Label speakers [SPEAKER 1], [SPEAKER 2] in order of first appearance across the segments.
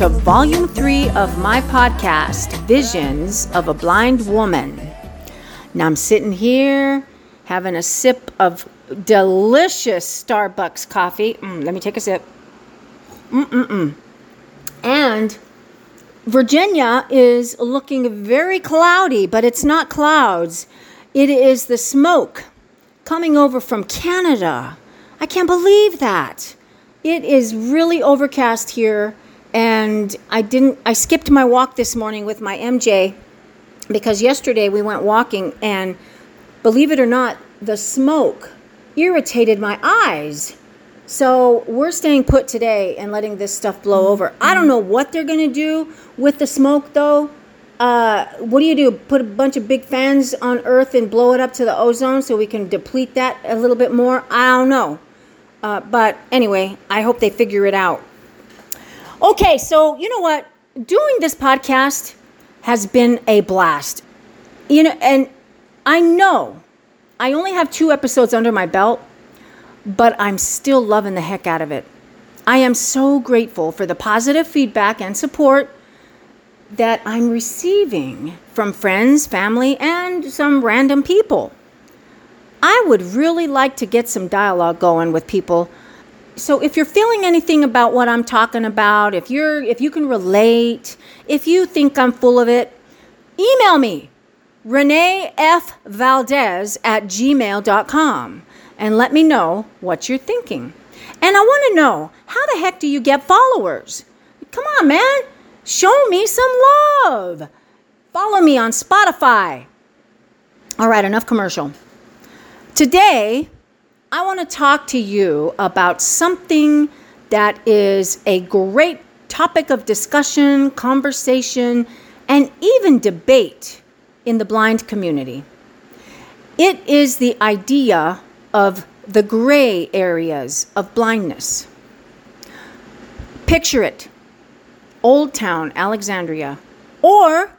[SPEAKER 1] to Volume 3 of my podcast, Visions of a Blind Woman. Now I'm sitting here having a sip of delicious Starbucks coffee. Mm, let me take a sip. Mm-mm-mm. And Virginia is looking very cloudy, but it's not clouds. It is the smoke coming over from Canada. I can't believe that. It is really overcast here and I didn't I skipped my walk this morning with my MJ because yesterday we went walking and believe it or not, the smoke irritated my eyes. So we're staying put today and letting this stuff blow over. I don't know what they're going to do with the smoke though. Uh, what do you do? Put a bunch of big fans on Earth and blow it up to the ozone so we can deplete that a little bit more? I don't know. Uh, but anyway, I hope they figure it out. Okay, so you know what? Doing this podcast has been a blast. You know, and I know I only have two episodes under my belt, but I'm still loving the heck out of it. I am so grateful for the positive feedback and support that I'm receiving from friends, family, and some random people. I would really like to get some dialogue going with people. So if you're feeling anything about what I'm talking about, if you're if you can relate, if you think I'm full of it, email me, Renee F. Valdez at gmail.com and let me know what you're thinking. And I want to know how the heck do you get followers? Come on, man. Show me some love. Follow me on Spotify. All right, enough commercial. Today, I want to talk to you about something that is a great topic of discussion, conversation, and even debate in the blind community. It is the idea of the gray areas of blindness. Picture it Old Town, Alexandria, or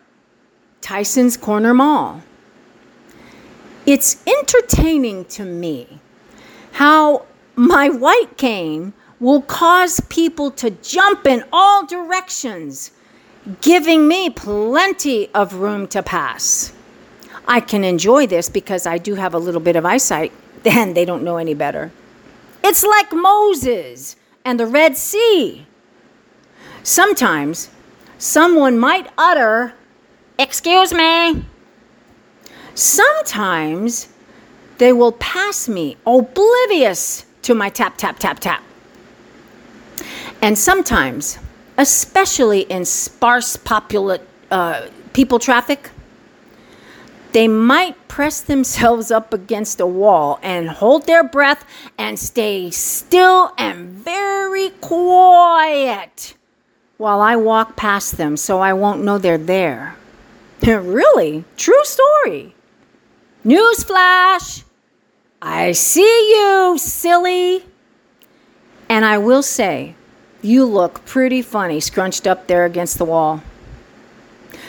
[SPEAKER 1] Tyson's Corner Mall it's entertaining to me how my white cane will cause people to jump in all directions, giving me plenty of room to pass. I can enjoy this because I do have a little bit of eyesight, and they don't know any better. It's like Moses and the Red Sea. Sometimes someone might utter, Excuse me, Sometimes they will pass me oblivious to my tap, tap, tap, tap. And sometimes, especially in sparse populate uh, people traffic, they might press themselves up against a wall and hold their breath and stay still and very quiet while I walk past them so I won't know they're there. really? True story. Newsflash! I see you, silly! And I will say, you look pretty funny scrunched up there against the wall.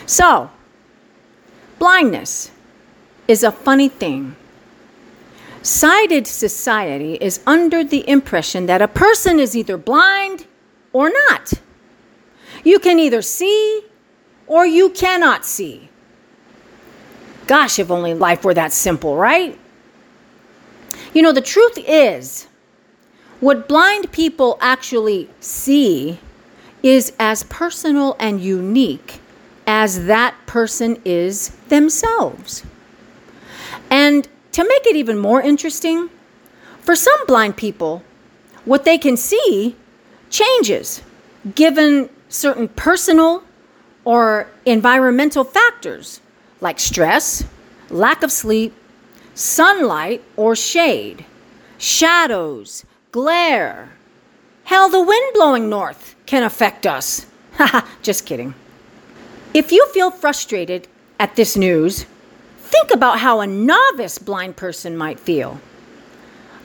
[SPEAKER 1] So, blindness is a funny thing. Sighted society is under the impression that a person is either blind or not. You can either see or you cannot see. Gosh, if only life were that simple, right? You know, the truth is, what blind people actually see is as personal and unique as that person is themselves. And to make it even more interesting, for some blind people, what they can see changes given certain personal or environmental factors like stress, lack of sleep, sunlight or shade, shadows, glare. Hell, the wind blowing north can affect us. Haha, just kidding. If you feel frustrated at this news, think about how a novice blind person might feel.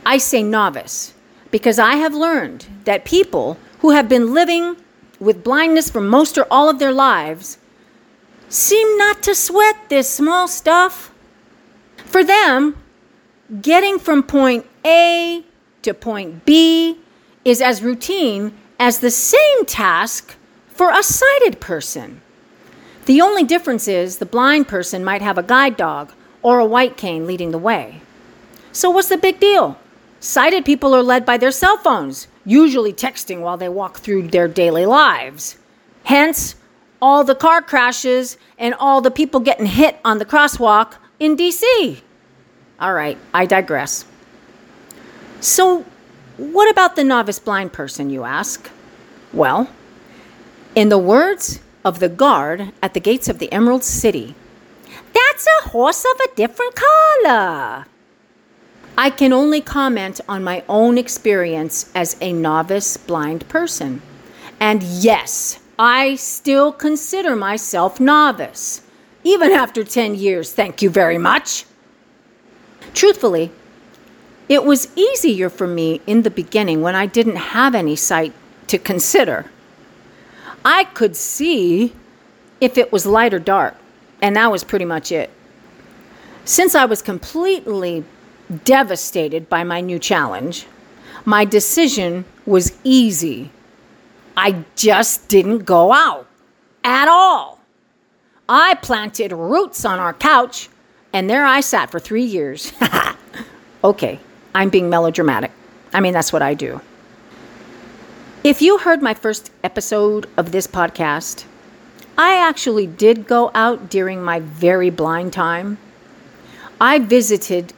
[SPEAKER 1] I say novice because I have learned that people who have been living with blindness for most or all of their lives seem not to sweat this small stuff. For them, getting from point A to point B is as routine as the same task for a sighted person. The only difference is the blind person might have a guide dog or a white cane leading the way. So, what's the big deal? Sighted people are led by their cell phones, usually texting while they walk through their daily lives. Hence, all the car crashes and all the people getting hit on the crosswalk in DC. All right, I digress. So, what about the novice blind person, you ask? Well, in the words of the guard at the gates of the Emerald City, that's a horse of a different color. I can only comment on my own experience as a novice blind person. And yes, I still consider myself novice, even after 10 years, thank you very much. Truthfully, it was easier for me in the beginning when I didn't have any sight to consider. I could see if it was light or dark, and that was pretty much it. Since I was completely devastated by my new challenge, my decision was easy. I just didn't go out at all. I planted roots on our couch, and there I sat for three years. okay, I'm being melodramatic. I mean, that's what I do. If you heard my first episode of this podcast, I actually did go out during my very blind time. I visited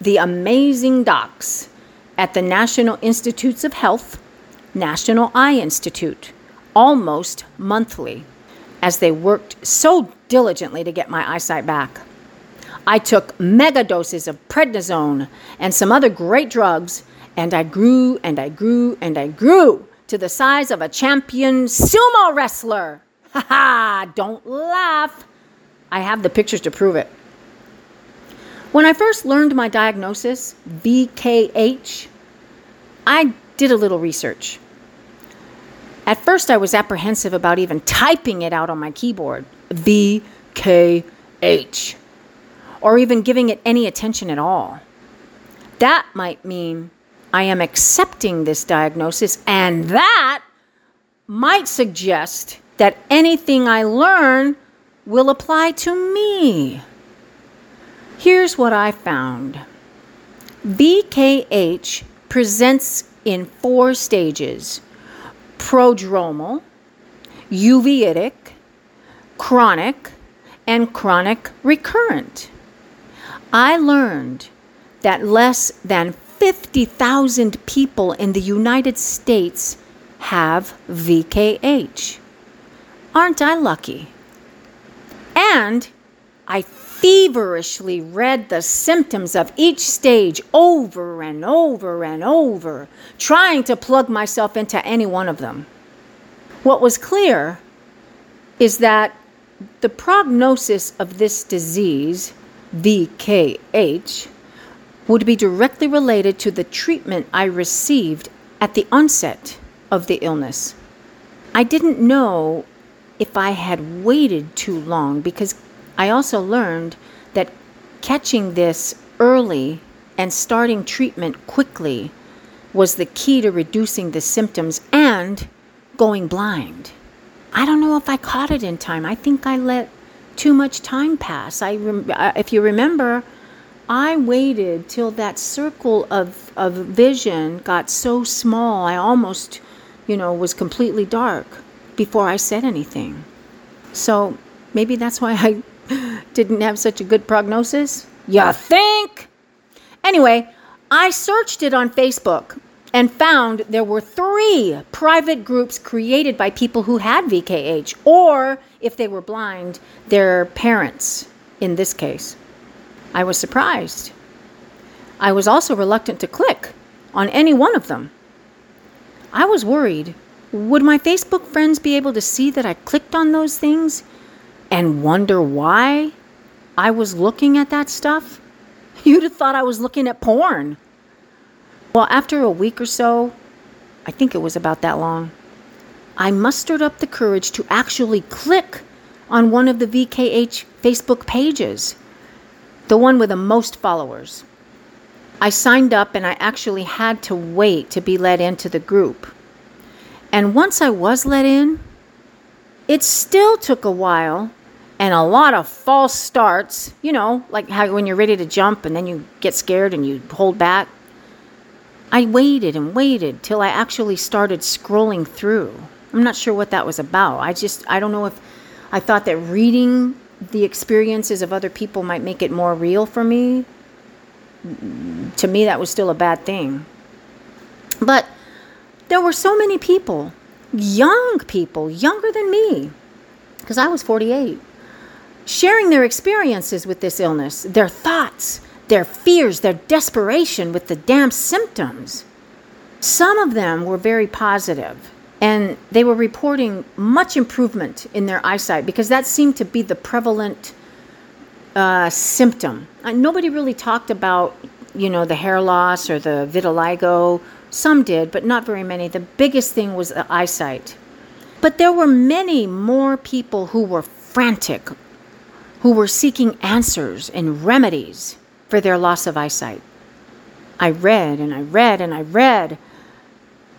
[SPEAKER 1] the amazing docs at the National Institutes of Health, National Eye Institute, almost monthly, as they worked so diligently to get my eyesight back. I took mega doses of prednisone and some other great drugs, and I grew and I grew and I grew to the size of a champion sumo wrestler. Ha ha! Don't laugh. I have the pictures to prove it. When I first learned my diagnosis, VKH, I did a little research. At first, I was apprehensive about even typing it out on my keyboard VKH or even giving it any attention at all. That might mean I am accepting this diagnosis, and that might suggest that anything I learn will apply to me. Here's what I found VKH presents in four stages prodromal, uveitic, chronic, and chronic recurrent. I learned that less than 50,000 people in the United States have VKH. Aren't I lucky? And I feverishly read the symptoms of each stage over and over and over, trying to plug myself into any one of them. What was clear is that the prognosis of this disease VKH, would be directly related to the treatment I received at the onset of the illness. I didn't know if I had waited too long because I also learned that catching this early and starting treatment quickly was the key to reducing the symptoms and going blind. I don't know if I caught it in time. I think I let too much time pass. I, rem- if you remember, I waited till that circle of, of vision got so small, I almost, you know, was completely dark before I said anything. So maybe that's why I didn't have such a good prognosis. You think? Anyway, I searched it on Facebook and found there were three private groups created by people who had VKH, or if they were blind, their parents in this case. I was surprised. I was also reluctant to click on any one of them. I was worried would my Facebook friends be able to see that I clicked on those things and wonder why I was looking at that stuff? You'd have thought I was looking at porn. Well, after a week or so, I think it was about that long, I mustered up the courage to actually click on one of the VKH Facebook pages, the one with the most followers. I signed up and I actually had to wait to be let into the group. And once I was let in, it still took a while and a lot of false starts, you know, like how when you're ready to jump and then you get scared and you hold back. I waited and waited till I actually started scrolling through. I'm not sure what that was about. I just, I don't know if I thought that reading the experiences of other people might make it more real for me. To me, that was still a bad thing. But there were so many people, young people, younger than me, because I was 48, sharing their experiences with this illness, their thoughts, their fears, their desperation with the damn symptoms. Some of them were very positive, and they were reporting much improvement in their eyesight because that seemed to be the prevalent uh, symptom. Uh, nobody really talked about, you know, the hair loss or the vitiligo. Some did, but not very many. The biggest thing was the eyesight. But there were many more people who were frantic, who were seeking answers and remedies for their loss of eyesight. I read and I read and I read,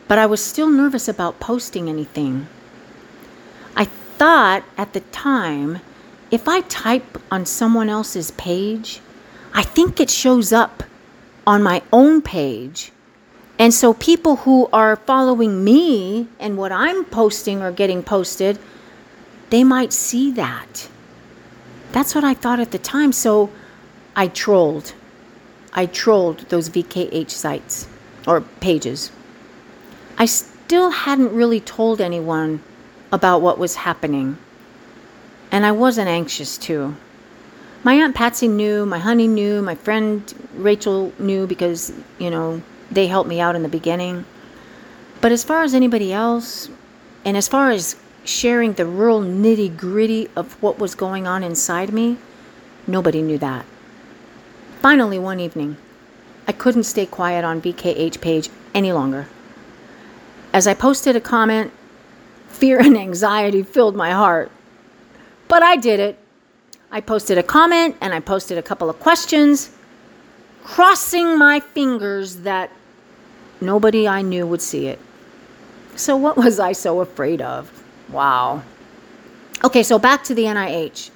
[SPEAKER 1] but I was still nervous about posting anything. I thought at the time if I type on someone else's page, I think it shows up on my own page. And so people who are following me and what I'm posting or getting posted, they might see that. That's what I thought at the time. So I trolled. I trolled those VKH sites or pages. I still hadn't really told anyone about what was happening. And I wasn't anxious to. My Aunt Patsy knew, my honey knew, my friend Rachel knew because, you know, they helped me out in the beginning. But as far as anybody else, and as far as sharing the real nitty gritty of what was going on inside me, nobody knew that. Finally, one evening, I couldn't stay quiet on VKH page any longer. As I posted a comment, fear and anxiety filled my heart. But I did it. I posted a comment and I posted a couple of questions, crossing my fingers that nobody I knew would see it. So, what was I so afraid of? Wow. Okay, so back to the NIH.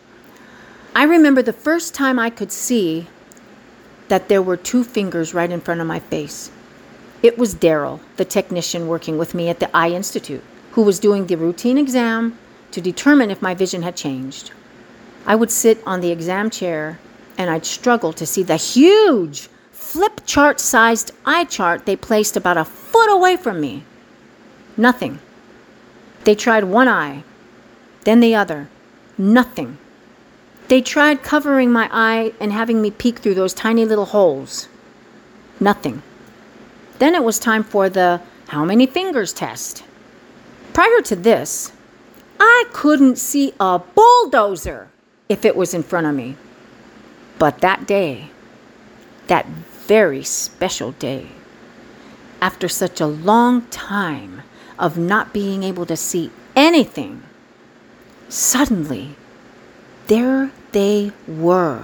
[SPEAKER 1] I remember the first time I could see that there were two fingers right in front of my face. It was Daryl, the technician working with me at the Eye Institute, who was doing the routine exam to determine if my vision had changed. I would sit on the exam chair and I'd struggle to see the huge flip chart sized eye chart they placed about a foot away from me. Nothing. They tried one eye, then the other. Nothing. They tried covering my eye and having me peek through those tiny little holes. Nothing. Then it was time for the how many fingers test. Prior to this, I couldn't see a bulldozer if it was in front of me. But that day, that very special day, after such a long time of not being able to see anything, suddenly there they were.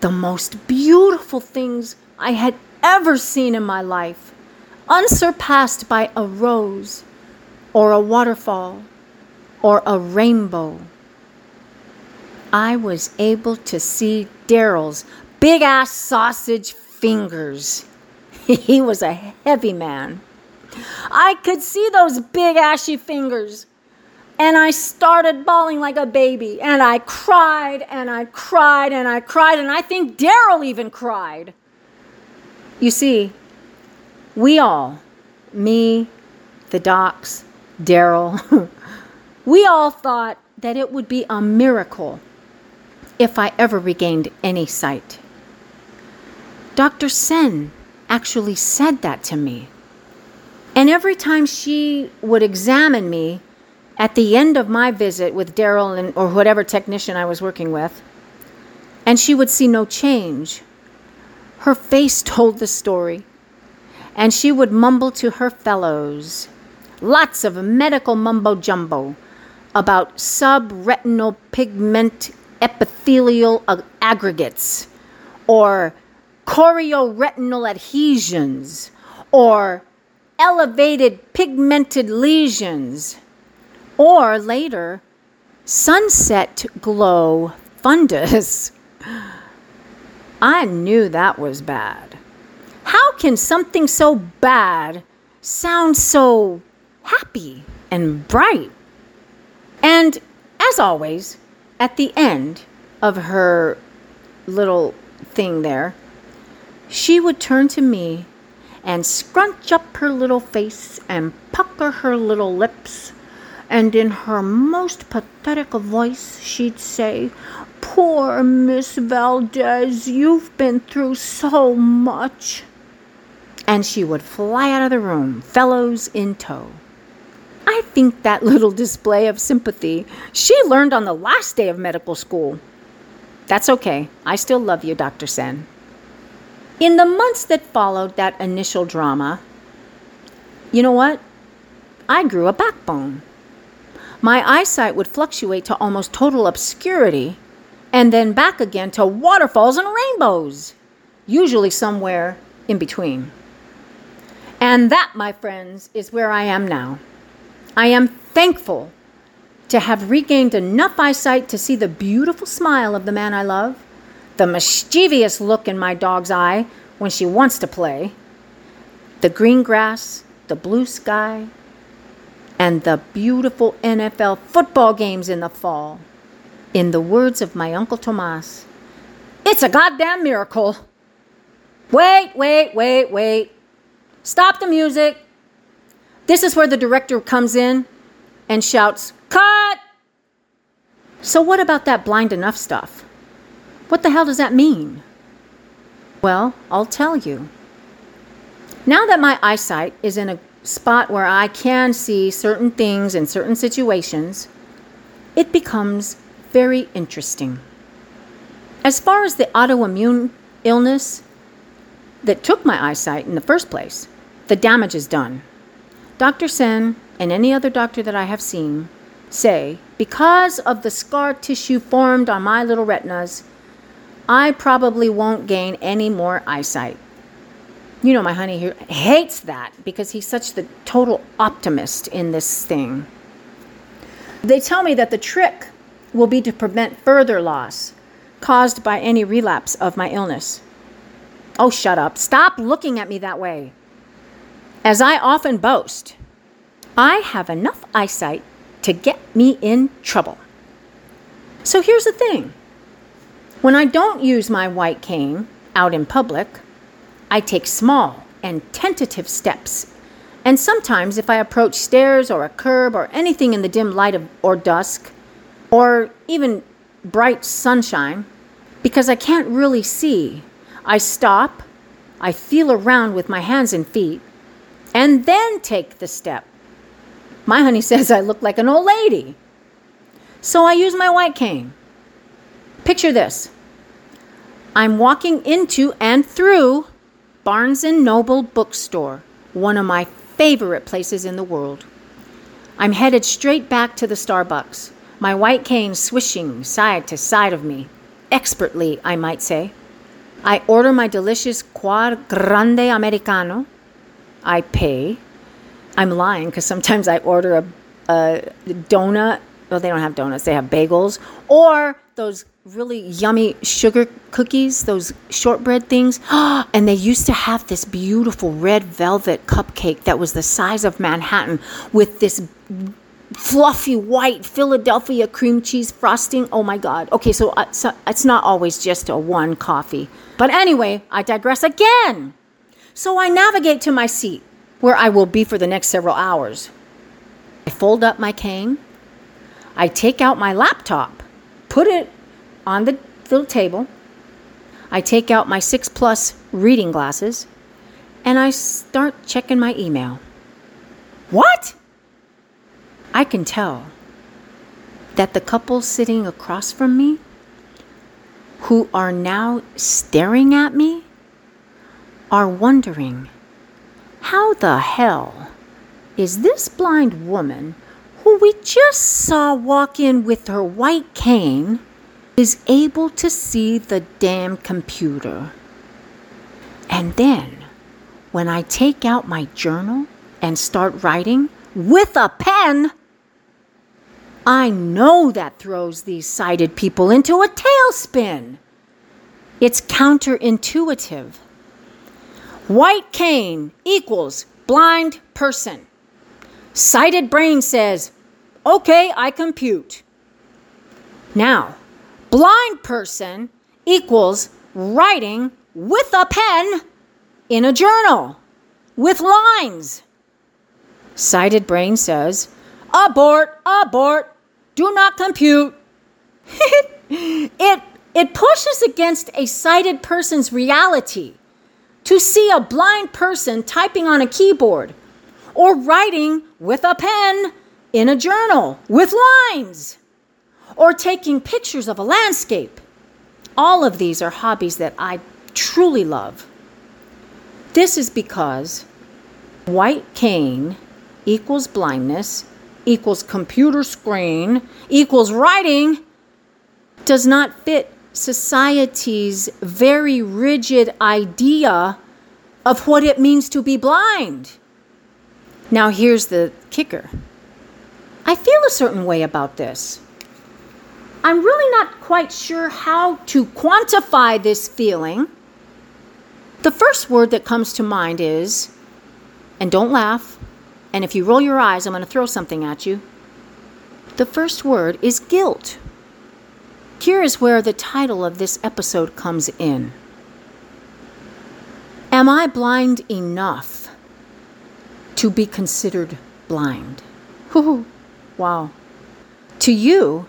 [SPEAKER 1] The most beautiful things I had ever seen in my life, unsurpassed by a rose or a waterfall or a rainbow. I was able to see Daryl's big ass sausage fingers. he was a heavy man. I could see those big ashy fingers. And I started bawling like a baby. And I cried and I cried and I cried. And I think Daryl even cried. You see, we all, me, the docs, Daryl, we all thought that it would be a miracle if I ever regained any sight. Dr. Sen actually said that to me. And every time she would examine me, at the end of my visit with Daryl or whatever technician I was working with, and she would see no change, her face told the story. And she would mumble to her fellows lots of medical mumbo jumbo about subretinal pigment epithelial aggregates or chorioretinal adhesions or elevated pigmented lesions. Or later, sunset glow fundus. I knew that was bad. How can something so bad sound so happy and bright? And as always, at the end of her little thing there, she would turn to me and scrunch up her little face and pucker her little lips. And in her most pathetic voice, she'd say, Poor Miss Valdez, you've been through so much. And she would fly out of the room, fellows in tow. I think that little display of sympathy she learned on the last day of medical school. That's okay. I still love you, Dr. Sen. In the months that followed that initial drama, you know what? I grew a backbone. My eyesight would fluctuate to almost total obscurity and then back again to waterfalls and rainbows, usually somewhere in between. And that, my friends, is where I am now. I am thankful to have regained enough eyesight to see the beautiful smile of the man I love, the mischievous look in my dog's eye when she wants to play, the green grass, the blue sky, and the beautiful NFL football games in the fall. In the words of my Uncle Tomas, it's a goddamn miracle. Wait, wait, wait, wait. Stop the music. This is where the director comes in and shouts, Cut! So, what about that blind enough stuff? What the hell does that mean? Well, I'll tell you. Now that my eyesight is in a spot where I can see certain things in certain situations, it becomes very interesting. As far as the autoimmune illness that took my eyesight in the first place, the damage is done. Dr. Sen and any other doctor that I have seen say because of the scar tissue formed on my little retinas, I probably won't gain any more eyesight. You know, my honey here hates that because he's such the total optimist in this thing. They tell me that the trick will be to prevent further loss caused by any relapse of my illness. Oh, shut up. Stop looking at me that way. As I often boast, I have enough eyesight to get me in trouble. So here's the thing when I don't use my white cane out in public, I take small and tentative steps. And sometimes, if I approach stairs or a curb or anything in the dim light of, or dusk, or even bright sunshine, because I can't really see, I stop, I feel around with my hands and feet, and then take the step. My honey says I look like an old lady. So I use my white cane. Picture this I'm walking into and through Barnes and Noble bookstore, one of my favorite places in the world. I'm headed straight back to the Starbucks, my white cane swishing side to side of me, expertly, I might say. I order my delicious Quad Grande Americano I pay. I'm lying because sometimes I order a, a donut. Well, they don't have donuts, they have bagels or those really yummy sugar cookies, those shortbread things. and they used to have this beautiful red velvet cupcake that was the size of Manhattan with this fluffy white Philadelphia cream cheese frosting. Oh my God. Okay, so, uh, so it's not always just a one coffee. But anyway, I digress again. So I navigate to my seat, where I will be for the next several hours. I fold up my cane. I take out my laptop, put it on the little table. I take out my 6 Plus reading glasses, and I start checking my email. What? I can tell that the couple sitting across from me, who are now staring at me, are wondering how the hell is this blind woman who we just saw walk in with her white cane is able to see the damn computer. And then, when I take out my journal and start writing with a pen, I know that throws these sighted people into a tailspin. It's counterintuitive. White cane equals blind person. Sighted brain says, okay, I compute. Now, blind person equals writing with a pen in a journal with lines. Sighted brain says, abort, abort, do not compute. it, it pushes against a sighted person's reality to see a blind person typing on a keyboard or writing with a pen in a journal with lines or taking pictures of a landscape. All of these are hobbies that I truly love. This is because white cane equals blindness equals computer screen equals writing does not fit society's very rigid idea of what it means to be blind. Now, here's the kicker I feel a certain way about this. I'm really not quite sure how to quantify this feeling. The first word that comes to mind is, and don't laugh, and if you roll your eyes, I'm going to throw something at you. The first word is guilt. Here is where the title of this episode comes in. Am I blind enough to be considered blind? wow. To you,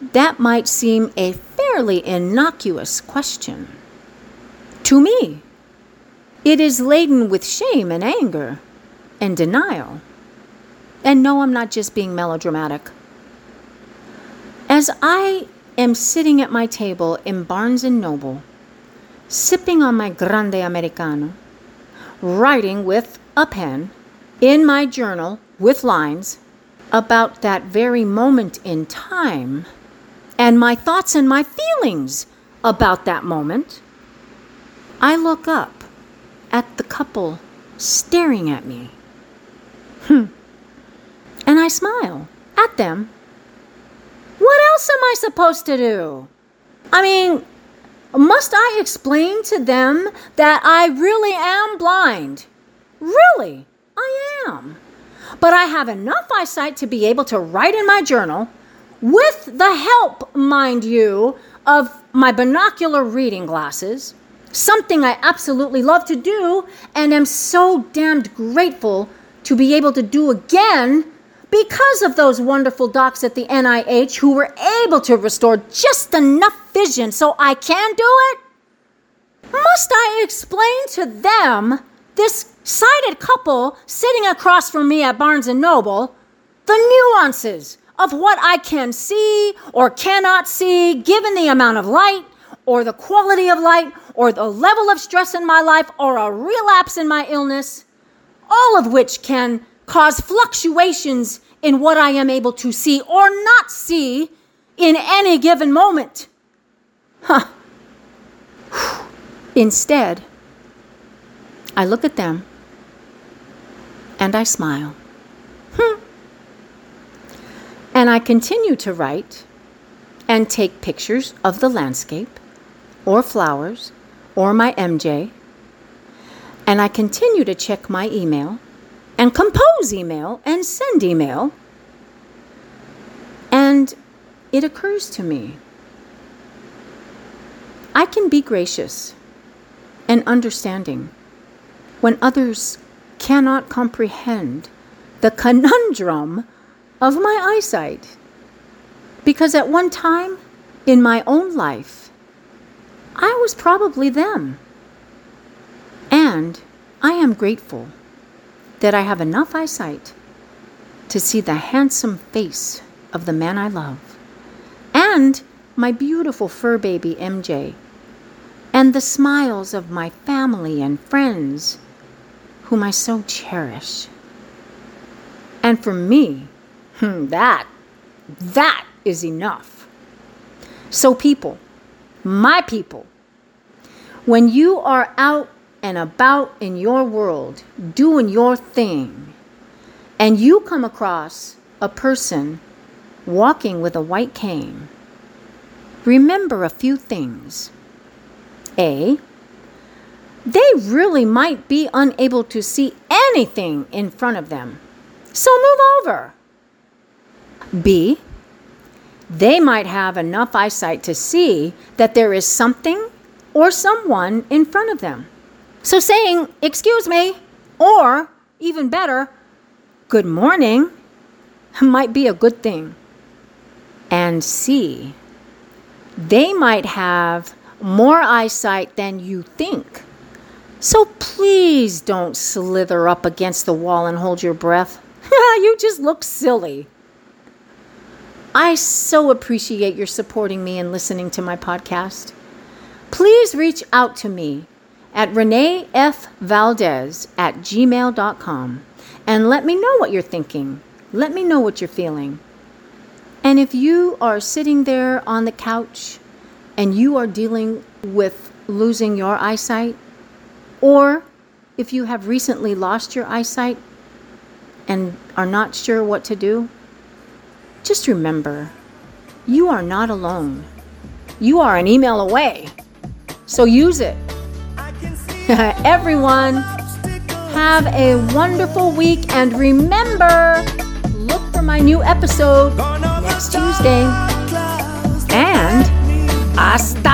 [SPEAKER 1] that might seem a fairly innocuous question. To me, it is laden with shame and anger and denial. And no, I'm not just being melodramatic. As I am sitting at my table in Barnes and Noble, sipping on my Grande Americano, writing with a pen in my journal with lines about that very moment in time and my thoughts and my feelings about that moment, I look up at the couple staring at me. Hmm. And I smile at them. What else am I supposed to do? I mean, must I explain to them that I really am blind? Really, I am. But I have enough eyesight to be able to write in my journal, with the help, mind you, of my binocular reading glasses, something I absolutely love to do and am so damned grateful to be able to do again because of those wonderful docs at the NIH who were able to restore just enough vision so I can do it? Must I explain to them, this sighted couple sitting across from me at Barnes and Noble, the nuances of what I can see or cannot see given the amount of light or the quality of light or the level of stress in my life or a relapse in my illness, all of which can cause fluctuations in what I am able to see or not see in any given moment. Huh. Instead, I look at them and I smile. Hmm. And I continue to write and take pictures of the landscape or flowers or my MJ. And I continue to check my email and compose email and send email. And it occurs to me I can be gracious and understanding when others cannot comprehend the conundrum of my eyesight. Because at one time in my own life, I was probably them. And I am grateful that I have enough eyesight to see the handsome face of the man I love, and my beautiful fur baby MJ, and the smiles of my family and friends whom I so cherish. And for me, hmm, that, that is enough. So, people, my people, when you are out and about in your world, doing your thing, and you come across a person walking with a white cane, remember a few things. A. They really might be unable to see anything in front of them, so move over. B. They might have enough eyesight to see that there is something or someone in front of them. So saying, Excuse me, or even better, Good morning, might be a good thing. And C. They might have more eyesight than you think. So please don't slither up against the wall and hold your breath. you just look silly. I so appreciate your supporting me and listening to my podcast. Please reach out to me at Renee F. Valdez at gmail.com and let me know what you're thinking. Let me know what you're feeling. And if you are sitting there on the couch and you are dealing with losing your eyesight, or if you have recently lost your eyesight and are not sure what to do, just remember you are not alone. You are an email away. So use it. Everyone, have a wonderful week and remember look for my new episode next Tuesday. And hasta